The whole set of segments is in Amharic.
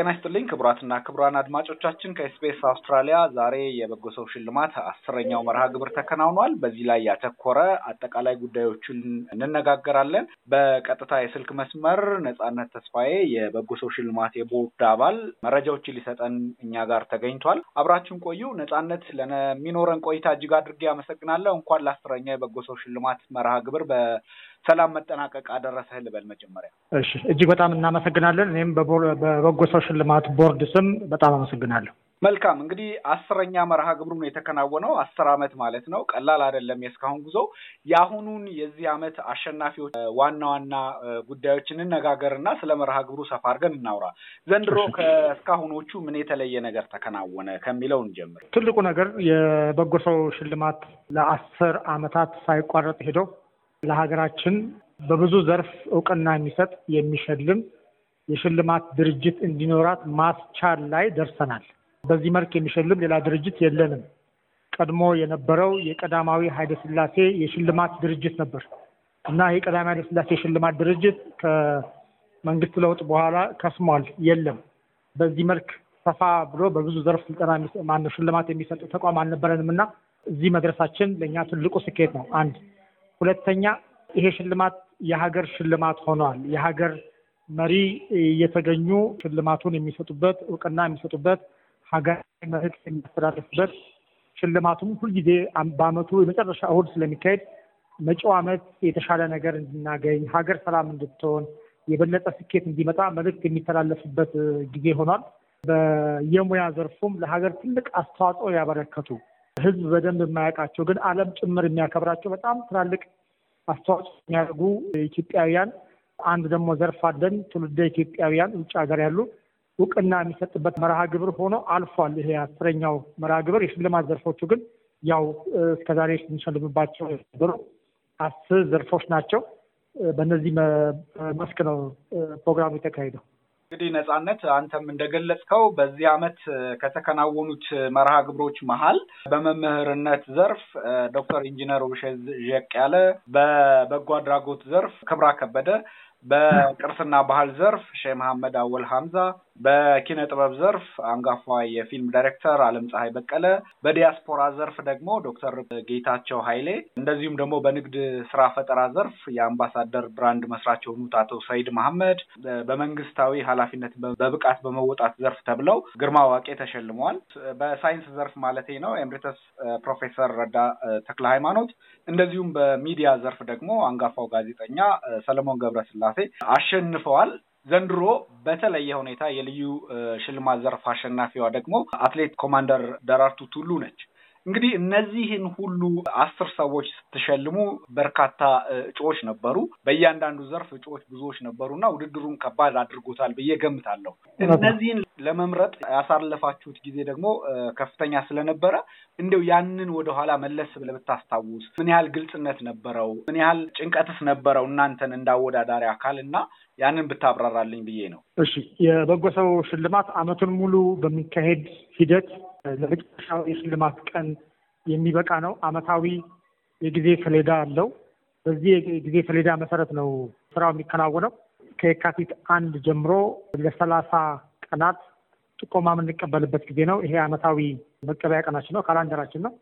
ጤና ይስጥልኝ ክቡራትና ክቡራን አድማጮቻችን ከ SBS አውስትራሊያ ዛሬ የበጎ ሰው ሽልማት አስረኛው መርሃ ግብር ተከናውኗል። በዚህ ላይ ያተኮረ አጠቃላይ ጉዳዮችን እንነጋገራለን። በቀጥታ የስልክ መስመር ነጻነት ተስፋዬ የበጎ ሰው ሽልማት የቦርድ አባል መረጃዎችን ሊሰጠን እኛ ጋር ተገኝቷል። አብራችሁን ቆዩ። ነጻነት፣ ለሚኖረን ቆይታ እጅግ አድርጌ አመሰግናለሁ። እንኳን ለአስረኛ የበጎ ሰው ሽልማት መርሃ ግብር ሰላም መጠናቀቅ አደረሰህ ልበል መጀመሪያ። እሺ እጅግ በጣም እናመሰግናለን። እኔም በበጎ ሰው ሽልማት ቦርድ ስም በጣም አመሰግናለሁ። መልካም እንግዲህ አስረኛ መርሃ ግብሩን የተከናወነው አስር ዓመት ማለት ነው። ቀላል አይደለም የእስካሁን ጉዞ። የአሁኑን የዚህ ዓመት አሸናፊዎች ዋና ዋና ጉዳዮች እንነጋገርና ስለ መርሃ ግብሩ ሰፋ አድርገን እናውራ። ዘንድሮ ከእስካሁኖቹ ምን የተለየ ነገር ተከናወነ ከሚለው እንጀምር። ትልቁ ነገር የበጎ ሰው ሽልማት ለአስር ዓመታት ሳይቋረጥ ሄዶ ለሀገራችን በብዙ ዘርፍ እውቅና የሚሰጥ የሚሸልም የሽልማት ድርጅት እንዲኖራት ማስቻል ላይ ደርሰናል። በዚህ መልክ የሚሸልም ሌላ ድርጅት የለንም። ቀድሞ የነበረው የቀዳማዊ ኃይለ ሥላሴ የሽልማት ድርጅት ነበር እና የቀዳማዊ ሥላሴ የሽልማት ድርጅት ከመንግስት ለውጥ በኋላ ከስሟል፣ የለም። በዚህ መልክ ሰፋ ብሎ በብዙ ዘርፍ ስልጠና ማነው ሽልማት የሚሰጥ ተቋም አልነበረንም እና እዚህ መድረሳችን ለእኛ ትልቁ ስኬት ነው። አንድ ሁለተኛ ይሄ ሽልማት የሀገር ሽልማት ሆኗል። የሀገር መሪ እየተገኙ ሽልማቱን የሚሰጡበት እውቅና የሚሰጡበት ሀገራዊ መልዕክት የሚያስተላልፉበት ሽልማቱም ሁልጊዜ በዓመቱ የመጨረሻ እሁድ ስለሚካሄድ መጪው ዓመት የተሻለ ነገር እንድናገኝ ሀገር ሰላም እንድትሆን የበለጠ ስኬት እንዲመጣ መልዕክት የሚተላለፍበት ጊዜ ሆኗል። በየሙያ ዘርፉም ለሀገር ትልቅ አስተዋጽኦ ያበረከቱ ህዝብ በደንብ የማያውቃቸው ግን ዓለም ጭምር የሚያከብራቸው በጣም ትላልቅ አስተዋጽኦ የሚያደርጉ ኢትዮጵያውያን አንድ ደግሞ ዘርፍ አለን። ትውልደ ኢትዮጵያውያን ውጭ ሀገር ያሉ እውቅና የሚሰጥበት መርሃ ግብር ሆኖ አልፏል። ይሄ አስረኛው መርሃ ግብር። የሽልማት ዘርፎቹ ግን ያው እስከዛሬ ስንሸልምባቸው የነበሩ አስር ዘርፎች ናቸው። በእነዚህ መስክ ነው ፕሮግራሙ የተካሄደው። እንግዲህ ነጻነት፣ አንተም እንደገለጽከው በዚህ ዓመት ከተከናወኑት መርሃ ግብሮች መሀል በመምህርነት ዘርፍ ዶክተር ኢንጂነር ውብሸት ዠቅያለ፣ በበጎ አድራጎት ዘርፍ ክብራ ከበደ፣ በቅርስና ባህል ዘርፍ ሼህ መሐመድ አወል ሀምዛ፣ በኪነ ጥበብ ዘርፍ አንጋፋ የፊልም ዳይሬክተር አለም ፀሐይ በቀለ፣ በዲያስፖራ ዘርፍ ደግሞ ዶክተር ጌታቸው ኃይሌ እንደዚሁም ደግሞ በንግድ ስራ ፈጠራ ዘርፍ የአምባሳደር ብራንድ መስራች የሆኑት አቶ ሰይድ መሐመድ በመንግስታዊ ኃላፊነት በብቃት በመወጣት ዘርፍ ተብለው ግርማ ዋቄ ተሸልመዋል። በሳይንስ ዘርፍ ማለት ነው emeritus ፕሮፌሰር ረዳ ተክለ ሃይማኖት፣ እንደዚሁም በሚዲያ ዘርፍ ደግሞ አንጋፋው ጋዜጠኛ ሰለሞን ገብረስላሴ አሸንፈዋል። ዘንድሮ በተለየ ሁኔታ የልዩ ሽልማት ዘርፍ አሸናፊዋ ደግሞ አትሌት ኮማንደር ደራርቱ ቱሉ ነች። እንግዲህ እነዚህን ሁሉ አስር ሰዎች ስትሸልሙ በርካታ እጩዎች ነበሩ። በእያንዳንዱ ዘርፍ እጩዎች ብዙዎች ነበሩና ውድድሩን ከባድ አድርጎታል ብዬ ገምታለሁ። እነዚህን ለመምረጥ ያሳለፋችሁት ጊዜ ደግሞ ከፍተኛ ስለነበረ እንደው ያንን ወደኋላ መለስ ብለህ ብታስታውስ ምን ያህል ግልጽነት ነበረው? ምን ያህል ጭንቀትስ ነበረው እናንተን እንዳወዳዳሪ አካል እና ያንን ብታብራራልኝ ብዬ ነው። እሺ፣ የበጎ ሰው ሽልማት ዓመቱን ሙሉ በሚካሄድ ሂደት ለመጨረሻው የሽልማት ቀን የሚበቃ ነው። ዓመታዊ የጊዜ ሰሌዳ አለው። በዚህ የጊዜ ሰሌዳ መሰረት ነው ስራው የሚከናወነው። ከየካቲት አንድ ጀምሮ ለሰላሳ ቀናት ጥቆማ የምንቀበልበት ጊዜ ነው። ይሄ ዓመታዊ መቀበያ ቀናችን ነው፣ ካላንደራችን ነው።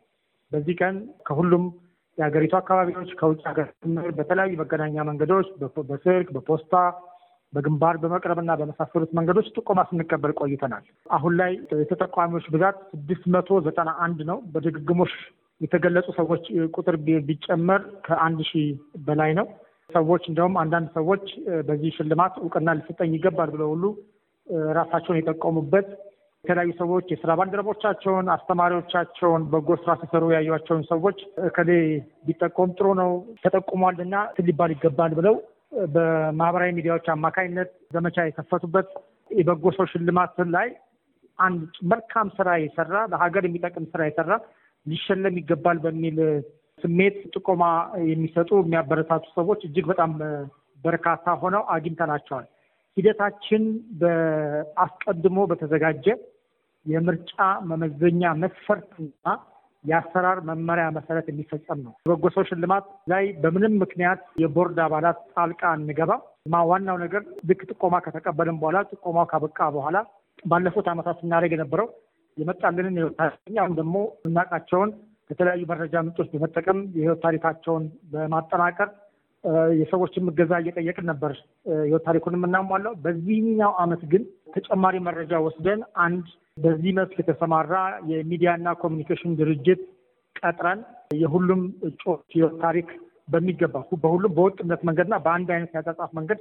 በዚህ ቀን ከሁሉም የሀገሪቱ አካባቢዎች ከውጭ ሀገር በተለያዩ መገናኛ መንገዶች በስልክ፣ በፖስታ፣ በግንባር በመቅረብና በመሳሰሉት መንገዶች ጥቆማ ስንቀበል ቆይተናል። አሁን ላይ የተጠቋሚዎች ብዛት ስድስት መቶ ዘጠና አንድ ነው። በድግግሞሽ የተገለጹ ሰዎች ቁጥር ቢጨመር ከአንድ ሺህ በላይ ነው። ሰዎች እንደውም አንዳንድ ሰዎች በዚህ ሽልማት እውቅና ሊሰጠኝ ይገባል ብለው ሁሉ ራሳቸውን የጠቆሙበት የተለያዩ ሰዎች የስራ ባልደረቦቻቸውን፣ አስተማሪዎቻቸውን በጎ ስራ ሲሰሩ ያዩቸውን ሰዎች እከሌ ቢጠቆም ጥሩ ነው ተጠቁሟል እና ሊባል ይገባል ብለው በማህበራዊ ሚዲያዎች አማካኝነት ዘመቻ የከፈቱበት የበጎ ሰው ሽልማት ላይ አንድ መልካም ስራ የሰራ ለሀገር የሚጠቅም ስራ የሰራ ሊሸለም ይገባል በሚል ስሜት ጥቆማ የሚሰጡ የሚያበረታቱ ሰዎች እጅግ በጣም በርካታ ሆነው አግኝተናቸዋል። ሂደታችን በአስቀድሞ በተዘጋጀ የምርጫ መመዘኛ መስፈርትና የአሰራር መመሪያ መሰረት የሚፈጸም ነው። በጎ ሰው ሽልማት ላይ በምንም ምክንያት የቦርድ አባላት ጣልቃ አንገባም። ማ ዋናው ነገር ልክ ጥቆማ ከተቀበልን በኋላ ጥቆማው ካበቃ በኋላ ባለፉት ዓመታት ስናደርግ የነበረው የመጣልንን የህይወት ታሪክ አሁን ደግሞ የምናውቃቸውን ከተለያዩ መረጃ ምንጮች በመጠቀም የህይወት ታሪካቸውን በማጠናቀር የሰዎችን እገዛ እየጠየቅን ነበር ህይወት ታሪኩን የምናሟላው። በዚህኛው ዓመት ግን ተጨማሪ መረጃ ወስደን አንድ በዚህ መስክ የተሰማራ የሚዲያና ኮሚኒኬሽን ድርጅት ቀጥረን የሁሉም እጩዎች ታሪክ በሚገባ በሁሉም በወጥነት መንገድና በአንድ አይነት ያጻጻፍ መንገድ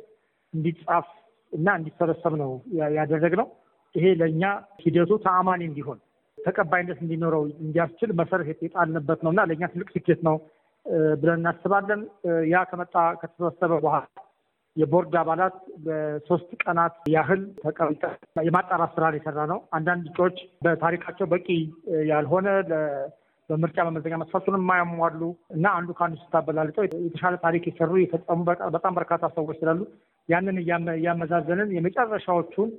እንዲጻፍ እና እንዲሰበሰብ ነው ያደረግነው። ይሄ ለእኛ ሂደቱ ተአማኒ እንዲሆን ተቀባይነት እንዲኖረው እንዲያስችል መሰረት የጣልንበት ነው እና ለእኛ ትልቅ ስኬት ነው ብለን እናስባለን። ያ ከመጣ ከተሰበሰበ በኋላ የቦርድ አባላት በሶስት ቀናት ያህል ተቀምጠን የማጣራት ስራ የሰራ ነው። አንዳንድ እጩዎች በታሪካቸው በቂ ያልሆነ በምርጫ መመዘኛ መስፈርቱን የማያሟሉ እና አንዱ ከአንዱ ስታበላልጠው የተሻለ ታሪክ የሰሩ የፈጸሙ በጣም በርካታ ሰዎች ስላሉ ያንን እያመዛዘንን የመጨረሻዎቹን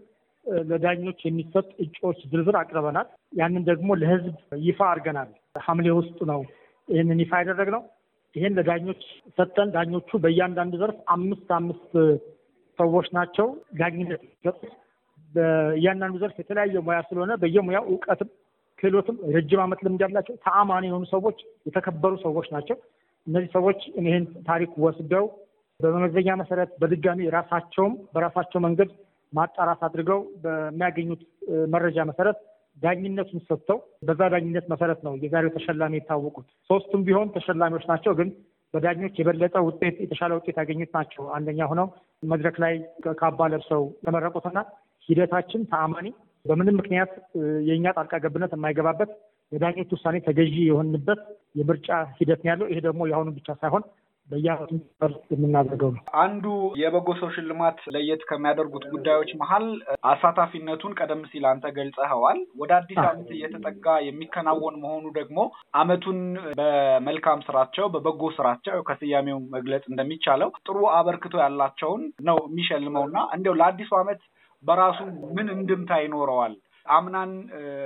ለዳኞች የሚሰጥ እጩዎች ዝርዝር አቅርበናል። ያንን ደግሞ ለህዝብ ይፋ አድርገናል። ሐምሌ ውስጥ ነው ይህንን ይፋ ያደረግነው። ይህን ለዳኞች ሰጠን። ዳኞቹ በእያንዳንዱ ዘርፍ አምስት አምስት ሰዎች ናቸው ዳኝነት የሚሰጡት። በእያንዳንዱ ዘርፍ የተለያየ ሙያ ስለሆነ በየሙያው እውቀትም ክህሎትም ረጅም ዓመት ልምድ ያላቸው ተአማኒ የሆኑ ሰዎች የተከበሩ ሰዎች ናቸው። እነዚህ ሰዎች ይህን ታሪክ ወስደው በመመዘኛ መሰረት በድጋሚ ራሳቸውም በራሳቸው መንገድ ማጣራት አድርገው በሚያገኙት መረጃ መሰረት ዳኝነቱን ሰጥተው በዛ ዳኝነት መሰረት ነው የዛሬው ተሸላሚ የታወቁት። ሶስቱም ቢሆን ተሸላሚዎች ናቸው፣ ግን በዳኞች የበለጠ ውጤት የተሻለ ውጤት ያገኙት ናቸው። አንደኛ ሆነው መድረክ ላይ ካባ ለብሰው የተመረቁትና ሂደታችን ተአማኒ በምንም ምክንያት የእኛ ጣልቃ ገብነት የማይገባበት የዳኞች ውሳኔ ተገዢ የሆንበት የምርጫ ሂደት ነው ያለው። ይሄ ደግሞ የአሁኑ ብቻ ሳይሆን በየዓመቱ የምናደርገው ነው። አንዱ የበጎ ሰው ሽልማት ለየት ከሚያደርጉት ጉዳዮች መሀል አሳታፊነቱን ቀደም ሲል አንተ ገልጸኸዋል። ወደ አዲስ ዓመት እየተጠጋ የሚከናወን መሆኑ ደግሞ ዓመቱን በመልካም ስራቸው በበጎ ስራቸው ከስያሜው መግለጽ እንደሚቻለው ጥሩ አበርክቶ ያላቸውን ነው የሚሸልመው እና እንዲያው ለአዲሱ ዓመት በራሱ ምን እንድምታ ይኖረዋል? አምናን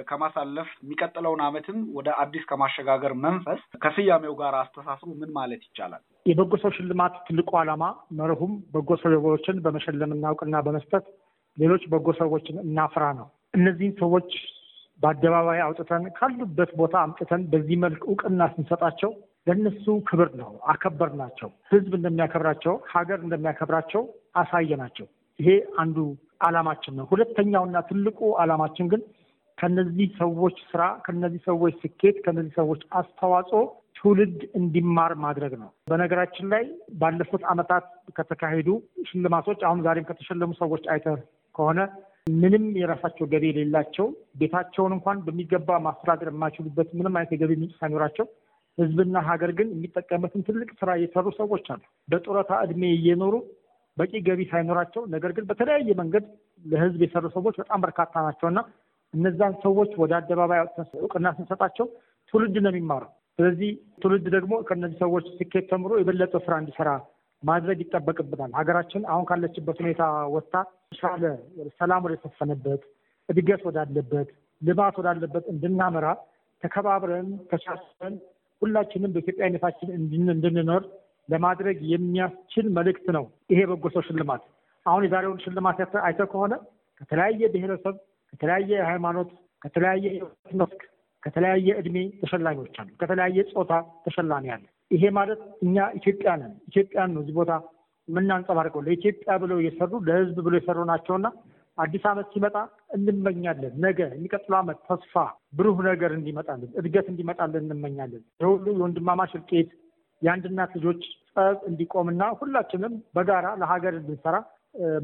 ከማሳለፍ የሚቀጥለውን ዓመትም ወደ አዲስ ከማሸጋገር መንፈስ ከስያሜው ጋር አስተሳስሩ ምን ማለት ይቻላል? የበጎ ሰው ሽልማት ትልቁ ዓላማ መርሁም በጎ ሰዎችን በመሸለም እናውቅና በመስጠት ሌሎች በጎ ሰዎችን እናፍራ ነው። እነዚህን ሰዎች በአደባባይ አውጥተን ካሉበት ቦታ አምጥተን በዚህ መልክ እውቅና ስንሰጣቸው ለእነሱ ክብር ነው፣ አከበር ናቸው። ህዝብ እንደሚያከብራቸው፣ ሀገር እንደሚያከብራቸው አሳየናቸው። ይሄ አንዱ ዓላማችን ነው። ሁለተኛውና ትልቁ ዓላማችን ግን ከነዚህ ሰዎች ስራ፣ ከነዚህ ሰዎች ስኬት፣ ከነዚህ ሰዎች አስተዋጽኦ ትውልድ እንዲማር ማድረግ ነው። በነገራችን ላይ ባለፉት ዓመታት ከተካሄዱ ሽልማቶች አሁን ዛሬም ከተሸለሙ ሰዎች አይተህ ከሆነ ምንም የራሳቸው ገቢ የሌላቸው ቤታቸውን እንኳን በሚገባ ማስተዳደር የማይችሉበት ምንም አይነት የገቢ ምንጭ ሳይኖራቸው ህዝብና ሀገር ግን የሚጠቀምበትን ትልቅ ስራ የሰሩ ሰዎች አሉ። በጡረታ እድሜ እየኖሩ በቂ ገቢ ሳይኖራቸው ነገር ግን በተለያየ መንገድ ለህዝብ የሰሩ ሰዎች በጣም በርካታ ናቸው እና እነዛን ሰዎች ወደ አደባባይ እውቅና ስንሰጣቸው ትውልድ ነው የሚማረው። ስለዚህ ትውልድ ደግሞ ከእነዚህ ሰዎች ስኬት ተምሮ የበለጠ ስራ እንዲሰራ ማድረግ ይጠበቅብናል። ሀገራችን አሁን ካለችበት ሁኔታ ወጥታ የተሻለ ሰላም ወደሰፈነበት፣ እድገት ወዳለበት፣ ልማት ወዳለበት እንድናመራ ተከባብረን ተቻችለን ሁላችንም በኢትዮጵያዊነታችን እንድንኖር ለማድረግ የሚያስችል መልእክት ነው ይሄ በጎ ሰው ሽልማት። አሁን የዛሬውን ሽልማት አይተህ ከሆነ ከተለያየ ብሔረሰብ፣ ከተለያየ ሃይማኖት፣ ከተለያየ መስክ፣ ከተለያየ እድሜ ተሸላሚዎች አሉ። ከተለያየ ጾታ ተሸላሚ አለ። ይሄ ማለት እኛ ኢትዮጵያ ነን። ኢትዮጵያን ነው እዚህ ቦታ የምናንጸባርቀው። ለኢትዮጵያ ብለው የሰሩ ለህዝብ ብለው የሰሩ ናቸውና አዲስ ዓመት ሲመጣ እንመኛለን። ነገ የሚቀጥለው ዓመት ተስፋ ብሩህ ነገር እንዲመጣልን፣ እድገት እንዲመጣልን እንመኛለን። የሁሉ የወንድማማች እልቂት የአንድ እናት ልጆች ጸብ እንዲቆምና ሁላችንም በጋራ ለሀገር እንድንሰራ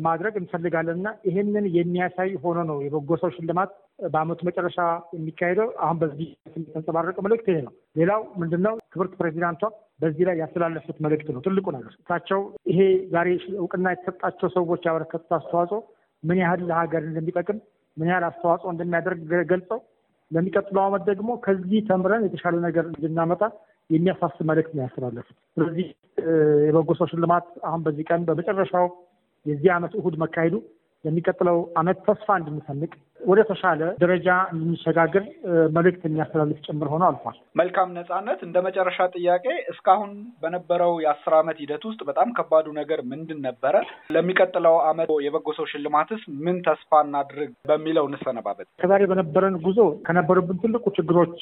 ማድረግ እንፈልጋለን እና ይህንን የሚያሳይ ሆኖ ነው የበጎ ሰው ሽልማት በዓመቱ መጨረሻ የሚካሄደው። አሁን በዚህ የተንጸባረቀ መልእክት ይሄ ነው። ሌላው ምንድን? ክብርት ፕሬዚዳንቷ በዚህ ላይ ያስተላለፉት መልእክት ነው ትልቁ ነገር። እሳቸው ይሄ ዛሬ እውቅና የተሰጣቸው ሰዎች ያበረከቱት አስተዋጽኦ ምን ያህል ለሀገር እንደሚጠቅም ምን ያህል አስተዋጽኦ እንደሚያደርግ ገልጸው ለሚቀጥለው ዓመት ደግሞ ከዚህ ተምረን የተሻለ ነገር እንድናመጣ የሚያሳስብ መልእክት ነው ያስተላለፉት። ስለዚህ የበጎ ሰው ሽልማት አሁን በዚህ ቀን በመጨረሻው የዚህ ዓመት እሁድ መካሄዱ ለሚቀጥለው ዓመት ተስፋ እንድንሰንቅ ወደ ተሻለ ደረጃ እንድንሸጋገር መልእክት የሚያስተላልፍ ጭምር ሆኖ አልፏል። መልካም ነጻነት፣ እንደ መጨረሻ ጥያቄ እስካሁን በነበረው የአስር ዓመት ሂደት ውስጥ በጣም ከባዱ ነገር ምንድን ነበረ? ለሚቀጥለው ዓመት የበጎ ሰው ሽልማትስ ምን ተስፋ እናድርግ በሚለው እንሰነባበት። ከዛሬ በነበረን ጉዞ ከነበሩብን ትልቁ ችግሮች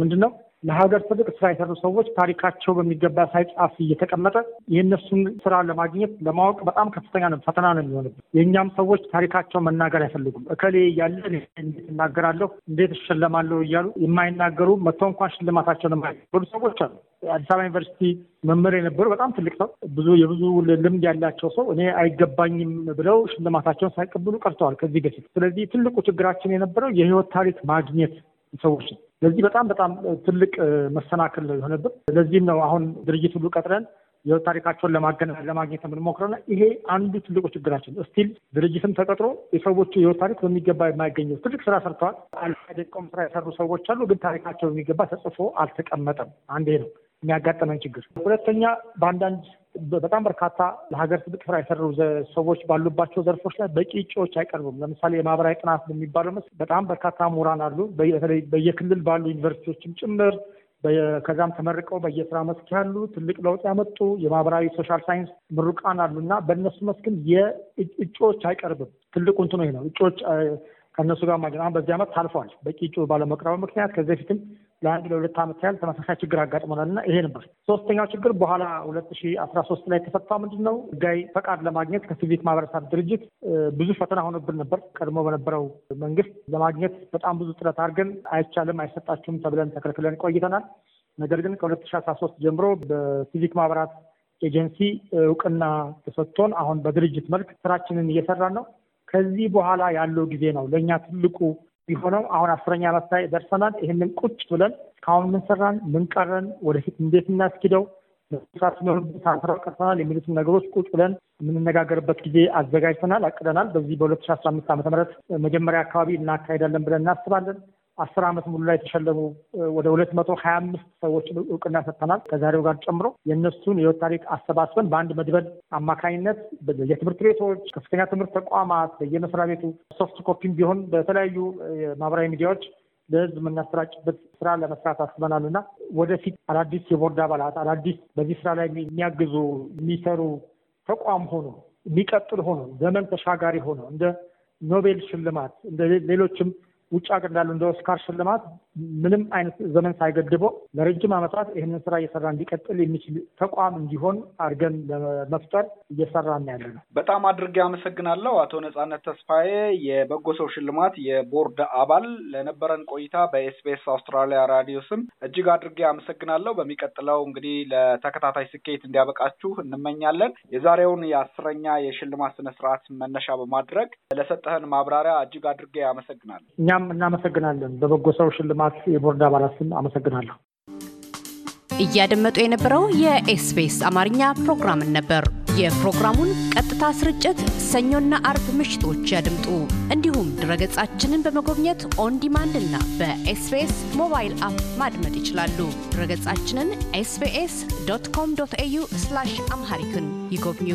ምንድን ነው? ለሀገር ትልቅ ስራ የሰሩ ሰዎች ታሪካቸው በሚገባ ሳይጻፍ እየተቀመጠ የእነሱን ስራ ለማግኘት ለማወቅ በጣም ከፍተኛ ነው ፈተና ነው የሚሆንብን። የእኛም ሰዎች ታሪካቸው መናገር አይፈልጉም። እከሌ እያለ እንዴት እናገራለሁ፣ እንዴት እሸለማለሁ እያሉ የማይናገሩ መጥተው እንኳን ሽልማታቸውን የማይገሩ ሰዎች አሉ። አዲስ አበባ ዩኒቨርሲቲ መምህር የነበሩ በጣም ትልቅ ሰው ብዙ የብዙ ልምድ ያላቸው ሰው እኔ አይገባኝም ብለው ሽልማታቸውን ሳይቀብሉ ቀርተዋል ከዚህ በፊት። ስለዚህ ትልቁ ችግራችን የነበረው የህይወት ታሪክ ማግኘት ሰዎች ነው። ለዚህ በጣም በጣም ትልቅ መሰናክል የሆነብን። ለዚህም ነው አሁን ድርጅት ሁሉ ቀጥረን ታሪካቸውን ለማግኘት የምንሞክረውና ይሄ አንዱ ትልቁ ችግራችን still ድርጅትም ተቀጥሮ የሰዎቹ የህይወት ታሪክ በሚገባ የማይገኘው ትልቅ ስራ ሰርተዋል። አልደቆም ስራ የሰሩ ሰዎች አሉ፣ ግን ታሪካቸው በሚገባ ተጽፎ አልተቀመጠም። አንዱ ነው የሚያጋጥመን ችግር። ሁለተኛ በአንዳንድ በጣም በርካታ ለሀገር ትልቅ ስራ የሰሩ ሰዎች ባሉባቸው ዘርፎች ላይ በቂ እጩዎች አይቀርቡም። ለምሳሌ የማህበራዊ ጥናት በሚባለው መስክ በጣም በርካታ ምሁራን አሉ። በተለይ በየክልል ባሉ ዩኒቨርሲቲዎችም ጭምር ከዛም ተመርቀው በየስራ መስክ ያሉ ትልቅ ለውጥ ያመጡ የማህበራዊ social science ምሩቃን አሉ እና በእነሱ መስክም የእጩዎች አይቀርብም። ትልቁ እንትኑ ይሄ ነው። እጩዎች ከእነሱ ጋር ማግኘት በዚህ ዓመት ታልፈዋል። በቂ እጩ ባለመቅረቡ ምክንያት ከዚህ በፊትም ለአንድ ለሁለት ዓመት ያህል ተመሳሳይ ችግር አጋጥሞናል እና ይሄ ነበር። ሶስተኛው ችግር በኋላ ሁለት ሺ አስራ ሶስት ላይ የተፈታው ምንድን ነው? ህጋዊ ፈቃድ ለማግኘት ከሲቪክ ማህበረሰብ ድርጅት ብዙ ፈተና ሆኖብን ነበር። ቀድሞ በነበረው መንግስት ለማግኘት በጣም ብዙ ጥረት አድርገን አይቻልም፣ አይሰጣችሁም ተብለን ተከልክለን ቆይተናል። ነገር ግን ከሁለት ሺ አስራ ሶስት ጀምሮ በሲቪክ ማህበራት ኤጀንሲ እውቅና ተሰጥቶን አሁን በድርጅት መልክ ስራችንን እየሰራን ነው። ከዚህ በኋላ ያለው ጊዜ ነው ለእኛ ትልቁ ቢሆነው አሁን አስረኛ ዓመት ላይ ደርሰናል። ይህንን ቁጭ ብለን እስካሁን ምን ሰራን፣ ምን ቀረን፣ ወደፊት እንዴት እናስኪደው መስራት ሲኖርብን ሳንሰራው ቀርተናል የሚሉትን ነገሮች ቁጭ ብለን የምንነጋገርበት ጊዜ አዘጋጅተናል፣ አቅደናል። በዚህ በሁለት ሺ አስራ አምስት ዓመተ ምህረት መጀመሪያ አካባቢ እናካሄዳለን ብለን እናስባለን። አስር ዓመት ሙሉ ላይ የተሸለሙ ወደ ሁለት መቶ ሀያ አምስት ሰዎችን እውቅና ሰጥተናል። ከዛሬው ጋር ጨምሮ የእነሱን የህይወት ታሪክ አሰባስበን በአንድ መድበል አማካኝነት የትምህርት ቤቶች፣ ከፍተኛ ትምህርት ተቋማት፣ በየመስሪያ ቤቱ soft copy ም ቢሆን በተለያዩ ማህበራዊ ሚዲያዎች ለህዝብ የምናሰራጭበት ስራ ለመስራት አስበናል እና ወደፊት አዳዲስ የቦርድ አባላት አዳዲስ በዚህ ስራ ላይ የሚያግዙ የሚሰሩ ተቋም ሆኖ የሚቀጥል ሆኖ ዘመን ተሻጋሪ ሆኖ እንደ ኖቤል ሽልማት እንደ ሌሎችም ውጭ ሀገር እንዳሉ እንደ ኦስካር ሽልማት ምንም አይነት ዘመን ሳይገድበው ለረጅም ዓመታት ይህንን ስራ እየሰራ እንዲቀጥል የሚችል ተቋም እንዲሆን አድርገን ለመፍጠር እየሰራን ያለ ነው። በጣም አድርጌ አመሰግናለሁ አቶ ነጻነት ተስፋዬ የበጎ ሰው ሽልማት የቦርድ አባል ለነበረን ቆይታ በኤስቢኤስ አውስትራሊያ ራዲዮ ስም እጅግ አድርጌ አመሰግናለሁ። በሚቀጥለው እንግዲህ ለተከታታይ ስኬት እንዲያበቃችሁ እንመኛለን። የዛሬውን የአስረኛ የሽልማት ስነስርዓት መነሻ በማድረግ ለሰጠህን ማብራሪያ እጅግ አድርጌ አመሰግናለሁ። እኛም እናመሰግናለን። በበጎ ሰው ሽልማት የቦርድ አባላት ስም አመሰግናለሁ። እያደመጡ የነበረው የኤስቢኤስ አማርኛ ፕሮግራምን ነበር። የፕሮግራሙን ቀጥታ ስርጭት ሰኞና አርብ ምሽቶች ያድምጡ። እንዲሁም ድረገጻችንን በመጎብኘት on demand እና በኤስቢኤስ mobile app ማድመጥ ይችላሉ። ድረገጻችንን ኤስቢኤስ dot com dot AU አምሃሪክን ይጎብኙ።